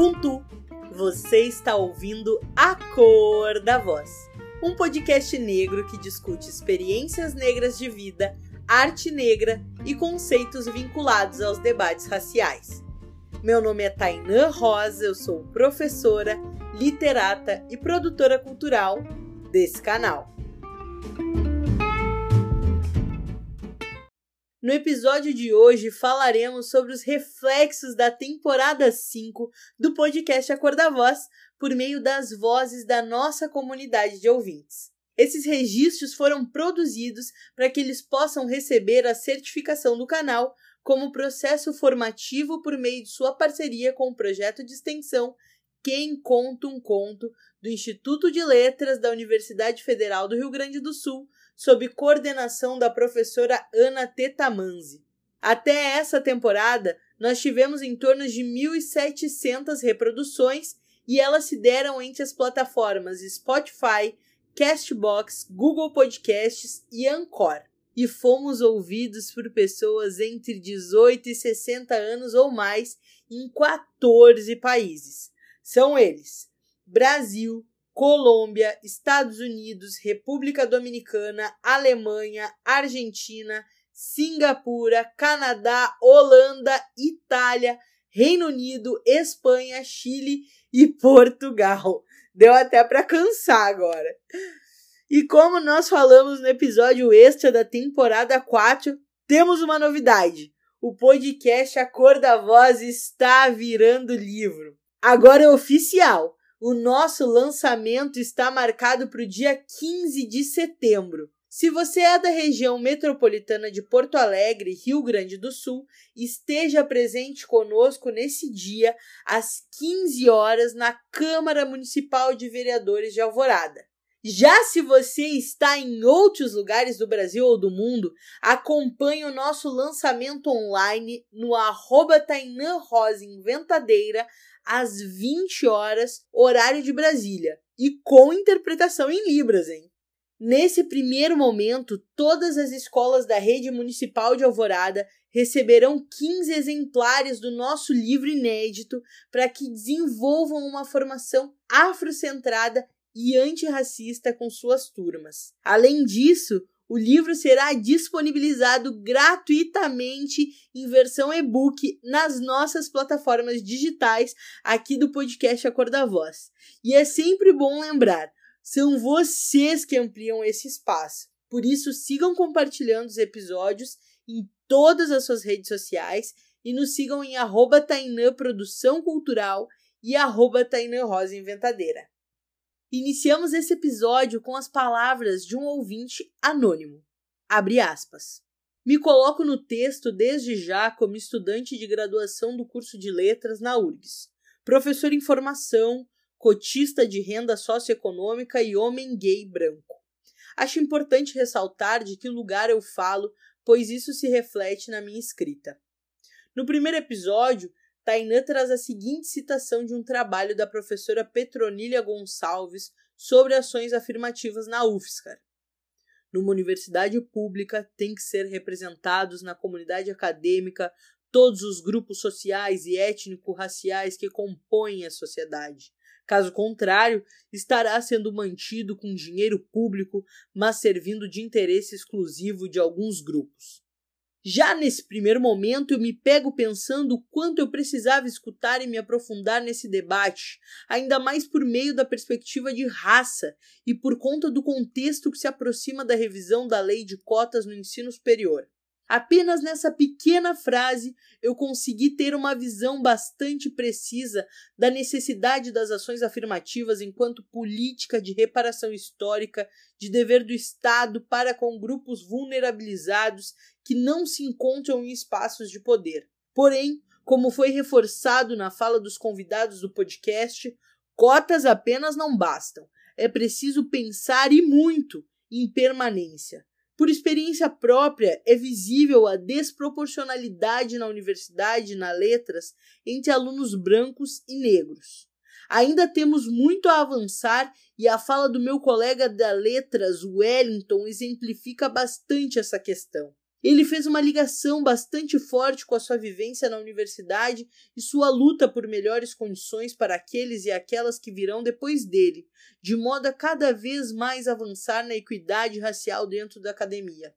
Ubuntu. Você está ouvindo A Cor da Voz, um podcast negro que discute experiências negras de vida, arte negra e conceitos vinculados aos debates raciais. Meu nome é Tainã Rosa, eu sou professora, literata e produtora cultural desse canal. No episódio de hoje falaremos sobre os reflexos da temporada 5 do podcast A Cor da Voz por meio das vozes da nossa comunidade de ouvintes. Esses registros foram produzidos para que eles possam receber a certificação do canal como processo formativo por meio de sua parceria com o projeto de extensão Quem Conta um Conto do Instituto de Letras da Universidade Federal do Rio Grande do Sul, sob coordenação da professora Ana Tetamanzi. Até essa temporada, nós tivemos em torno de 1.700 reproduções e elas se deram entre as plataformas Spotify, Castbox, Google Podcasts e Anchor. E fomos ouvidos por pessoas entre 18 e 60 anos ou mais em 14 países. São eles: Brasil, Colômbia, Estados Unidos, República Dominicana, Alemanha, Argentina, Singapura, Canadá, Holanda, Itália, Reino Unido, Espanha, Chile e Portugal. Deu até para cansar agora. E como nós falamos no episódio extra da temporada 4, temos uma novidade. O podcast A Cor da Voz está virando livro. Agora é oficial. O nosso lançamento está marcado para o dia 15 de setembro. Se você é da região metropolitana de Porto Alegre, Rio Grande do Sul, esteja presente conosco nesse dia às 15 horas na Câmara Municipal de Vereadores de Alvorada. Já se você está em outros lugares do Brasil ou do mundo, acompanhe o nosso lançamento online no arroba Rosa Inventadeira às 20 horas, horário de Brasília, e com interpretação em Libras, hein? Nesse primeiro momento, todas as escolas da rede municipal de Alvorada receberão 15 exemplares do nosso livro inédito para que desenvolvam uma formação afrocentrada e antirracista com suas turmas. Além disso, o livro será disponibilizado gratuitamente em versão e-book nas nossas plataformas digitais aqui do podcast A Cor da Voz. E é sempre bom lembrar, são vocês que ampliam esse espaço. Por isso, sigam compartilhando os episódios em todas as suas redes sociais e nos sigam em arroba Tainã Produção Cultural e arroba Tainã Rosa Inventadeira. Iniciamos esse episódio com as palavras de um ouvinte anônimo. Abre aspas. Me coloco no texto desde já como estudante de graduação do curso de letras na URGS, professor em formação, cotista de renda socioeconômica e homem gay branco. Acho importante ressaltar de que lugar eu falo, pois isso se reflete na minha escrita. No primeiro episódio, Tainã traz a seguinte citação de um trabalho da professora Petronília Gonçalves sobre ações afirmativas na UFSCar. Numa universidade pública, tem que ser representados na comunidade acadêmica todos os grupos sociais e étnico-raciais que compõem a sociedade. Caso contrário, estará sendo mantido com dinheiro público, mas servindo de interesse exclusivo de alguns grupos. Já nesse primeiro momento, eu me pego pensando o quanto eu precisava escutar e me aprofundar nesse debate, ainda mais por meio da perspectiva de raça e por conta do contexto que se aproxima da revisão da lei de cotas no ensino superior. Apenas nessa pequena frase eu consegui ter uma visão bastante precisa da necessidade das ações afirmativas enquanto política de reparação histórica, de dever do Estado para com grupos vulnerabilizados que não se encontram em espaços de poder. Porém, como foi reforçado na fala dos convidados do podcast, cotas apenas não bastam. É preciso pensar e muito em permanência. Por experiência própria, é visível a desproporcionalidade na universidade na letras entre alunos brancos e negros. Ainda temos muito a avançar e a fala do meu colega da letras, Wellington, exemplifica bastante essa questão. Ele fez uma ligação bastante forte com a sua vivência na universidade e sua luta por melhores condições para aqueles e aquelas que virão depois dele, de modo a cada vez mais avançar na equidade racial dentro da academia.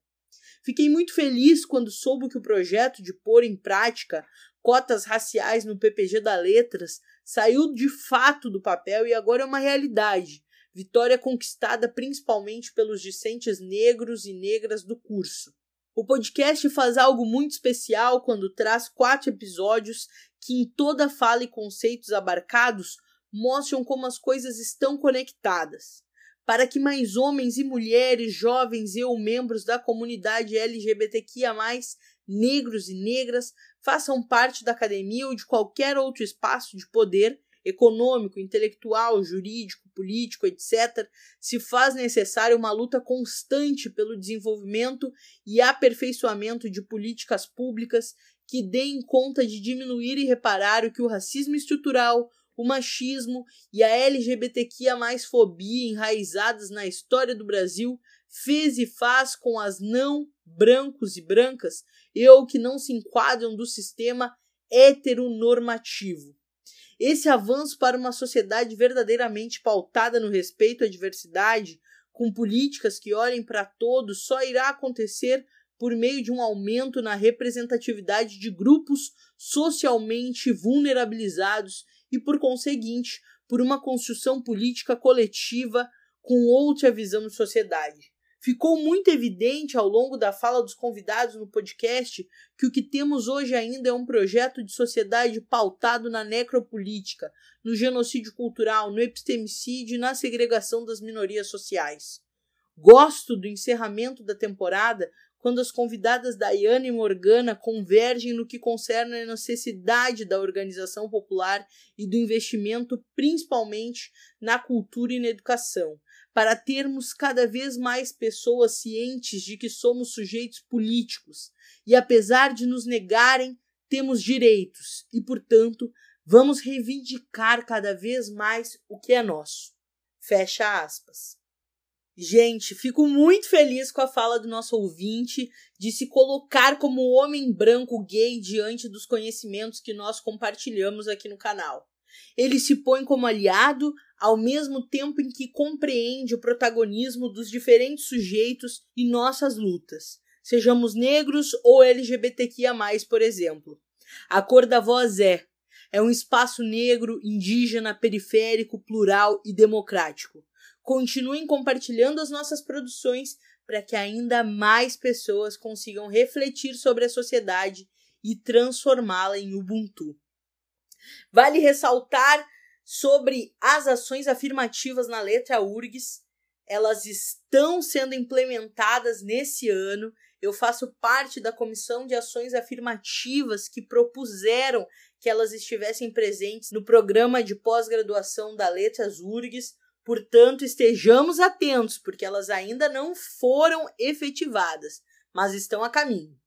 Fiquei muito feliz quando soube que o projeto de pôr em prática cotas raciais no PPG da Letras saiu de fato do papel e agora é uma realidade. Vitória conquistada principalmente pelos discentes negros e negras do curso. O podcast faz algo muito especial quando traz quatro episódios que, em toda fala e conceitos abarcados, mostram como as coisas estão conectadas. Para que mais homens e mulheres, jovens e ou membros da comunidade LGBTQIA, negros e negras, façam parte da academia ou de qualquer outro espaço de poder econômico, intelectual, jurídico, político, etc., se faz necessária uma luta constante pelo desenvolvimento e aperfeiçoamento de políticas públicas que deem conta de diminuir e reparar o que o racismo estrutural, o machismo e a LGBTQIA mais fobia enraizadas na história do Brasil fez e faz com as não brancos e brancas e ou que não se enquadram do sistema heteronormativo. Esse avanço para uma sociedade verdadeiramente pautada no respeito à diversidade, com políticas que olhem para todos, só irá acontecer por meio de um aumento na representatividade de grupos socialmente vulnerabilizados e, por conseguinte, por uma construção política coletiva com outra visão de sociedade. Ficou muito evidente ao longo da fala dos convidados no podcast que o que temos hoje ainda é um projeto de sociedade pautado na necropolítica, no genocídio cultural, no epistemicídio e na segregação das minorias sociais. Gosto do encerramento da temporada quando as convidadas Daiane e Morgana convergem no que concerne a necessidade da organização popular e do investimento principalmente na cultura e na educação para termos cada vez mais pessoas cientes de que somos sujeitos políticos e, apesar de nos negarem, temos direitos e, portanto, vamos reivindicar cada vez mais o que é nosso. Fecha aspas. Gente, fico muito feliz com a fala do nosso ouvinte de se colocar como homem branco gay diante dos conhecimentos que nós compartilhamos aqui no canal. Ele se põe como aliado ao mesmo tempo em que compreende o protagonismo dos diferentes sujeitos em nossas lutas, sejamos negros ou LGBTQIA, por exemplo. A cor da voz é é um espaço negro, indígena, periférico, plural e democrático. Continuem compartilhando as nossas produções para que ainda mais pessoas consigam refletir sobre a sociedade e transformá-la em Ubuntu. Vale ressaltar sobre as ações afirmativas na letra URGS. Elas estão sendo implementadas nesse ano. Eu faço parte da comissão de ações afirmativas que propuseram que elas estivessem presentes no programa de pós-graduação da Letras URGS. Portanto, estejamos atentos, porque elas ainda não foram efetivadas, mas estão a caminho.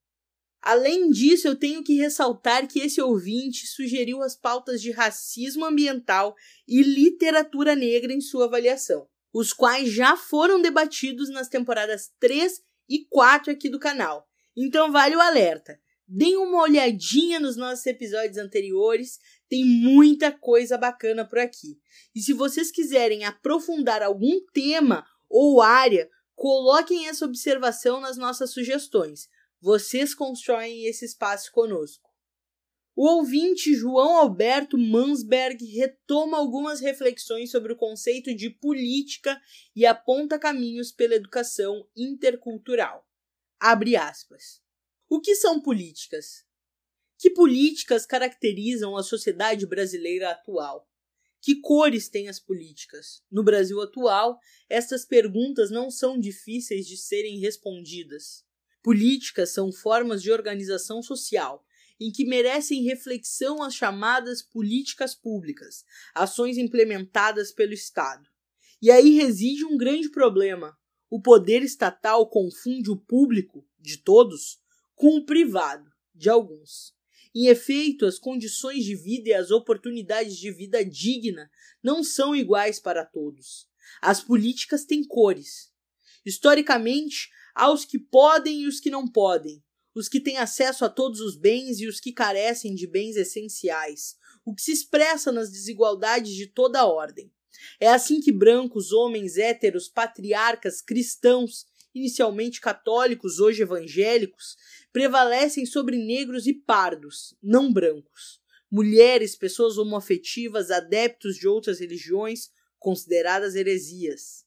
Além disso, eu tenho que ressaltar que esse ouvinte sugeriu as pautas de racismo ambiental e literatura negra em sua avaliação, os quais já foram debatidos nas temporadas 3 e 4 aqui do canal. Então vale o alerta. Deem uma olhadinha nos nossos episódios anteriores, tem muita coisa bacana por aqui. E se vocês quiserem aprofundar algum tema ou área, coloquem essa observação nas nossas sugestões. Vocês constroem esse espaço conosco. O ouvinte João Alberto Mansberg retoma algumas reflexões sobre o conceito de política e aponta caminhos pela educação intercultural. Abre aspas. O que são políticas? Que políticas caracterizam a sociedade brasileira atual? Que cores têm as políticas? No Brasil atual, estas perguntas não são difíceis de serem respondidas. Políticas são formas de organização social em que merecem reflexão as chamadas políticas públicas, ações implementadas pelo Estado. E aí reside um grande problema. O poder estatal confunde o público, de todos, com o privado, de alguns. Em efeito, as condições de vida e as oportunidades de vida digna não são iguais para todos. As políticas têm cores. Historicamente, Há os que podem e os que não podem, os que têm acesso a todos os bens e os que carecem de bens essenciais, o que se expressa nas desigualdades de toda a ordem. É assim que brancos, homens héteros, patriarcas, cristãos, inicialmente católicos, hoje evangélicos, prevalecem sobre negros e pardos, não brancos. Mulheres, pessoas homoafetivas, adeptos de outras religiões, consideradas heresias.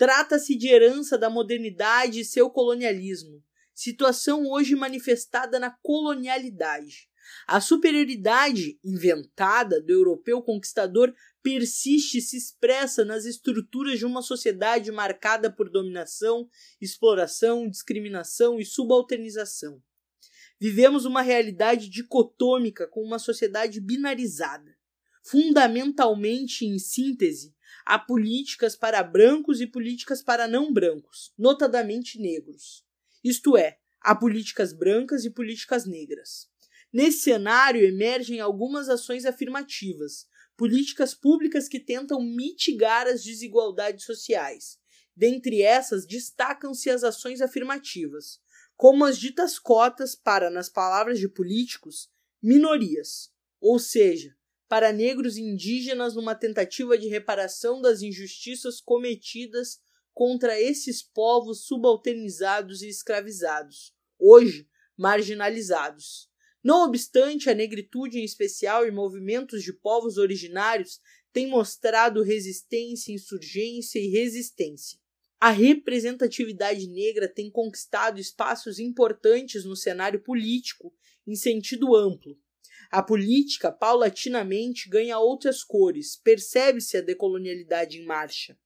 Trata-se de herança da modernidade e seu colonialismo, situação hoje manifestada na colonialidade. A superioridade inventada do europeu conquistador persiste e se expressa nas estruturas de uma sociedade marcada por dominação, exploração, discriminação e subalternização. Vivemos uma realidade dicotômica com uma sociedade binarizada. Fundamentalmente, em síntese, há políticas para brancos e políticas para não brancos, notadamente negros. Isto é, há políticas brancas e políticas negras. Nesse cenário emergem algumas ações afirmativas, políticas públicas que tentam mitigar as desigualdades sociais. Dentre essas, destacam-se as ações afirmativas, como as ditas cotas para, nas palavras de políticos, minorias, ou seja, para negros indígenas numa tentativa de reparação das injustiças cometidas contra esses povos subalternizados e escravizados, hoje marginalizados. Não obstante, a negritude em especial e movimentos de povos originários têm mostrado resistência, insurgência e resistência. A representatividade negra tem conquistado espaços importantes no cenário político em sentido amplo. A política paulatinamente ganha outras cores, percebe-se a decolonialidade em marcha.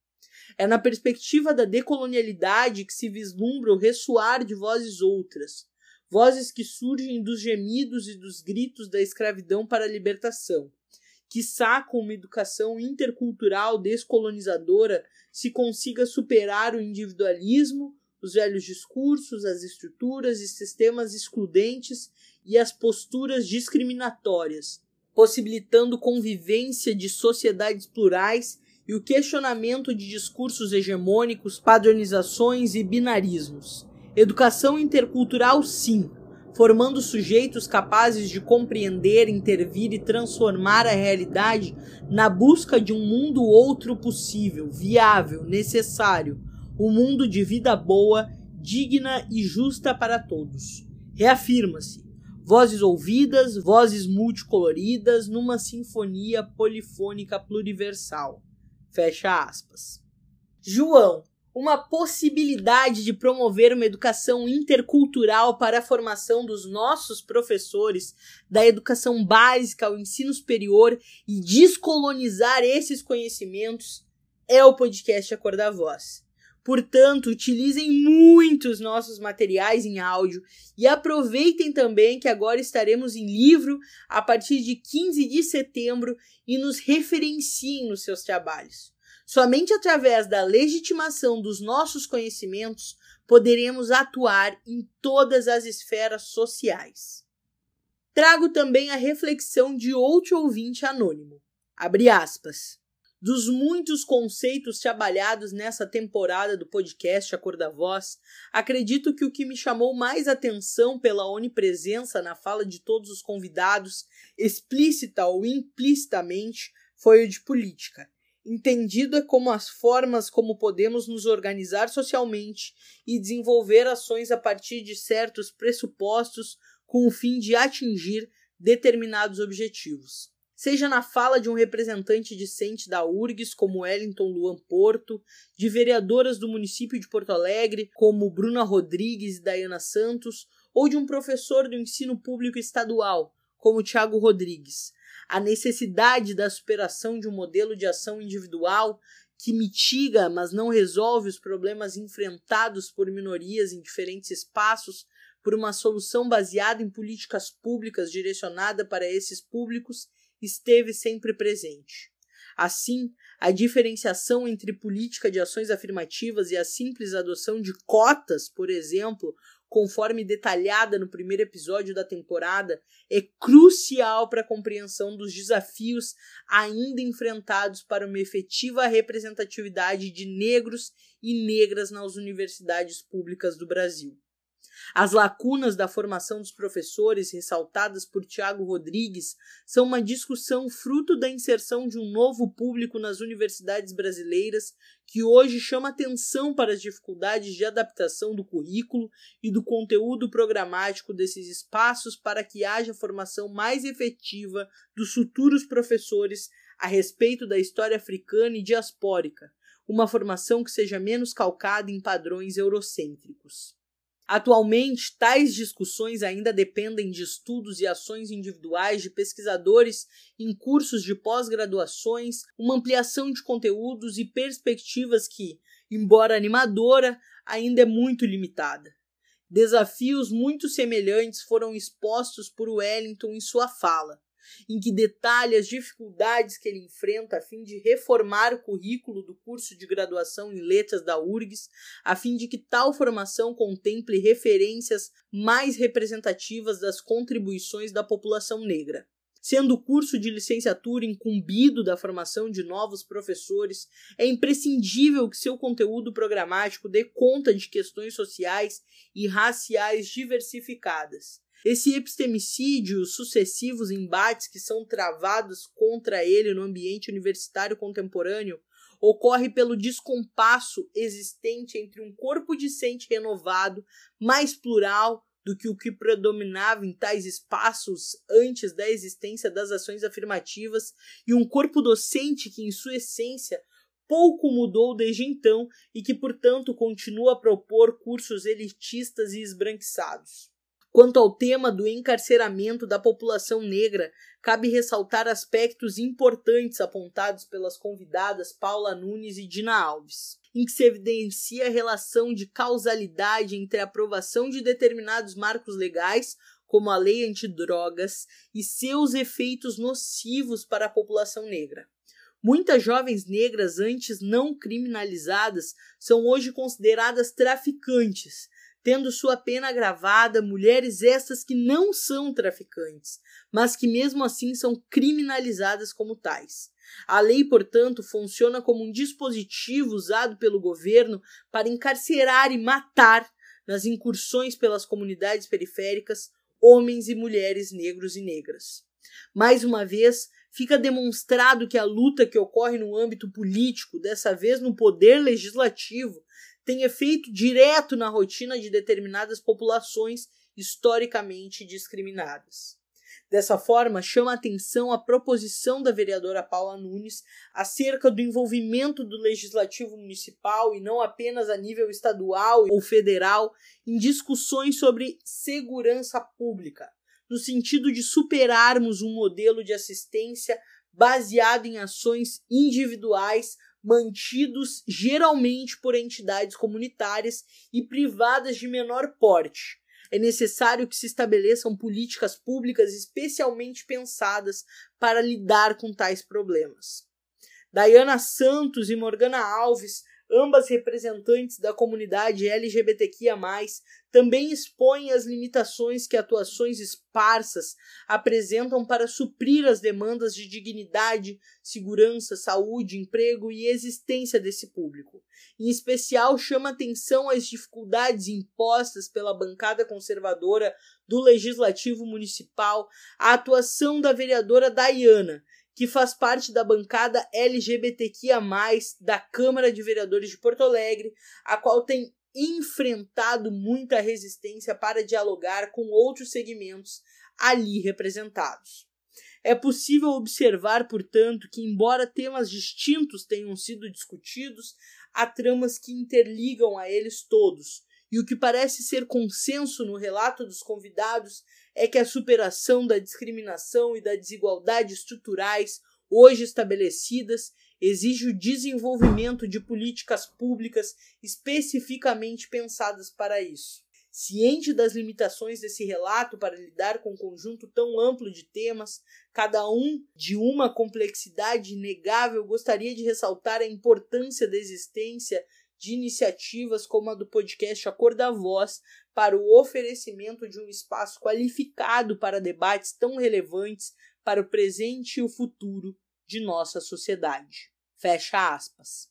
É na perspectiva da decolonialidade que se vislumbra o ressoar de vozes outras, vozes que surgem dos gemidos e dos gritos da escravidão para a libertação, que com uma educação intercultural descolonizadora se consiga superar o individualismo, os velhos discursos, as estruturas e sistemas excludentes e as posturas discriminatórias, possibilitando convivência de sociedades plurais e o questionamento de discursos hegemônicos, padronizações e binarismos. Educação intercultural, sim, formando sujeitos capazes de compreender, intervir e transformar a realidade na busca de um mundo outro possível, viável, necessário, um mundo de vida boa, digna e justa para todos. Reafirma-se. Vozes ouvidas, vozes multicoloridas numa sinfonia polifônica pluriversal. Fecha aspas. João, uma possibilidade de promover uma educação intercultural para a formação dos nossos professores, da educação básica ao ensino superior e descolonizar esses conhecimentos, é o podcast Acordar Voz. Portanto, utilizem muito os nossos materiais em áudio e aproveitem também que agora estaremos em livro a partir de 15 de setembro e nos referenciem nos seus trabalhos. Somente através da legitimação dos nossos conhecimentos poderemos atuar em todas as esferas sociais. Trago também a reflexão de outro ouvinte anônimo. Abre aspas. Dos muitos conceitos trabalhados nessa temporada do podcast A Cor da Voz, acredito que o que me chamou mais atenção pela onipresença na fala de todos os convidados, explícita ou implicitamente, foi o de política entendida como as formas como podemos nos organizar socialmente e desenvolver ações a partir de certos pressupostos com o fim de atingir determinados objetivos. Seja na fala de um representante discente da URGS, como Wellington Luan Porto, de vereadoras do município de Porto Alegre, como Bruna Rodrigues e Dayana Santos, ou de um professor do ensino público estadual, como Tiago Rodrigues, a necessidade da superação de um modelo de ação individual que mitiga, mas não resolve os problemas enfrentados por minorias em diferentes espaços, por uma solução baseada em políticas públicas direcionada para esses públicos, esteve sempre presente. Assim, a diferenciação entre política de ações afirmativas e a simples adoção de cotas, por exemplo, conforme detalhada no primeiro episódio da temporada, é crucial para a compreensão dos desafios ainda enfrentados para uma efetiva representatividade de negros e negras nas universidades públicas do Brasil. As lacunas da formação dos professores, ressaltadas por Tiago Rodrigues, são uma discussão fruto da inserção de um novo público nas universidades brasileiras, que hoje chama atenção para as dificuldades de adaptação do currículo e do conteúdo programático desses espaços para que haja formação mais efetiva dos futuros professores a respeito da história africana e diaspórica, uma formação que seja menos calcada em padrões eurocêntricos. Atualmente, tais discussões ainda dependem de estudos e ações individuais de pesquisadores em cursos de pós-graduações, uma ampliação de conteúdos e perspectivas que, embora animadora, ainda é muito limitada. Desafios muito semelhantes foram expostos por Wellington em sua fala, em que detalha as dificuldades que ele enfrenta a fim de reformar o currículo do curso de graduação em letras da URGS, a fim de que tal formação contemple referências mais representativas das contribuições da população negra. Sendo o curso de licenciatura incumbido da formação de novos professores, é imprescindível que seu conteúdo programático dê conta de questões sociais e raciais diversificadas esse epistemicídio, os sucessivos embates que são travados contra ele no ambiente universitário contemporâneo, ocorre pelo descompasso existente entre um corpo discente renovado, mais plural do que o que predominava em tais espaços antes da existência das ações afirmativas, e um corpo docente que, em sua essência, pouco mudou desde então e que, portanto, continua a propor cursos elitistas e esbranquiçados. Quanto ao tema do encarceramento da população negra, cabe ressaltar aspectos importantes apontados pelas convidadas Paula Nunes e Dina Alves, em que se evidencia a relação de causalidade entre a aprovação de determinados marcos legais, como a lei antidrogas, e seus efeitos nocivos para a população negra. Muitas jovens negras antes não criminalizadas são hoje consideradas traficantes, tendo sua pena agravada mulheres estas que não são traficantes, mas que mesmo assim são criminalizadas como tais. A lei, portanto, funciona como um dispositivo usado pelo governo para encarcerar e matar, nas incursões pelas comunidades periféricas, homens e mulheres negros e negras. Mais uma vez, fica demonstrado que a luta que ocorre no âmbito político, dessa vez no poder legislativo, tem efeito direto na rotina de determinadas populações historicamente discriminadas. Dessa forma, chama atenção a proposição da vereadora Paula Nunes acerca do envolvimento do legislativo municipal e não apenas a nível estadual ou federal em discussões sobre segurança pública, no sentido de superarmos um modelo de assistência baseado em ações individuais mantidos geralmente por entidades comunitárias e privadas de menor porte. É necessário que se estabeleçam políticas públicas especialmente pensadas para lidar com tais problemas. Diana Santos e Morgana Alves ambas representantes da comunidade LGBTQIA, também expõem as limitações que atuações esparsas apresentam para suprir as demandas de dignidade, segurança, saúde, emprego e existência desse público. Em especial, chama atenção às dificuldades impostas pela bancada conservadora do Legislativo Municipal à atuação da vereadora Dayana, que faz parte da bancada LGBTQIA, da Câmara de Vereadores de Porto Alegre, a qual tem enfrentado muita resistência para dialogar com outros segmentos ali representados. É possível observar, portanto, que, embora temas distintos tenham sido discutidos, há tramas que interligam a eles todos, e o que parece ser consenso no relato dos convidados é que a superação da discriminação e da desigualdade estruturais hoje estabelecidas exige o desenvolvimento de políticas públicas especificamente pensadas para isso. Ciente das limitações desse relato para lidar com um conjunto tão amplo de temas, cada um de uma complexidade inegável, gostaria de ressaltar a importância da existência de iniciativas como a do podcast A Cor da Voz para o oferecimento de um espaço qualificado para debates tão relevantes para o presente e o futuro de nossa sociedade. Fecha aspas.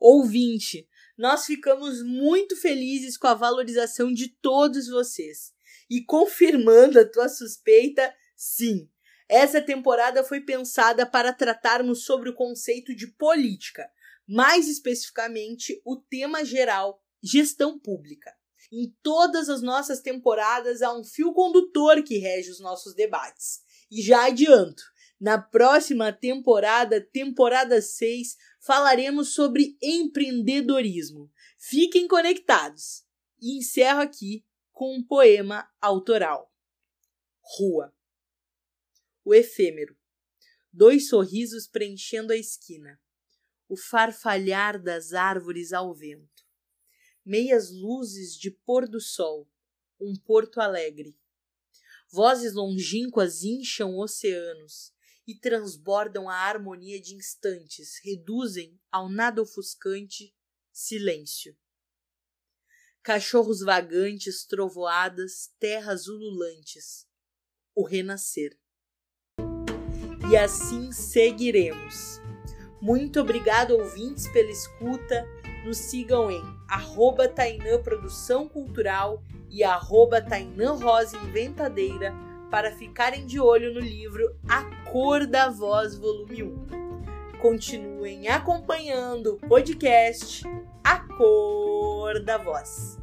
Ouvinte, Nós ficamos muito felizes com a valorização de todos vocês. E confirmando a tua suspeita, sim, essa temporada foi pensada para tratarmos sobre o conceito de política, mais especificamente o tema geral, gestão pública. Em todas as nossas temporadas há um fio condutor que rege os nossos debates. E já adianto, na próxima temporada, temporada 6, falaremos sobre empreendedorismo. Fiquem conectados. E encerro aqui com um poema autoral. Rua. O efêmero. Dois sorrisos preenchendo a esquina. O farfalhar das árvores ao vento. Meias luzes de pôr do sol. Um porto alegre. Vozes longínquas incham oceanos e transbordam a harmonia de instantes, reduzem ao nada ofuscante silêncio. Cachorros vagantes, trovoadas, terras ululantes. O renascer. E assim seguiremos. Muito obrigado, ouvintes, pela escuta. Nos sigam em arroba Tainã Produção Cultural e arroba Tainã Rosa Inventadeira para ficarem de olho no livro A Cor da Voz, volume 1. Continuem acompanhando o podcast A Cor da Voz.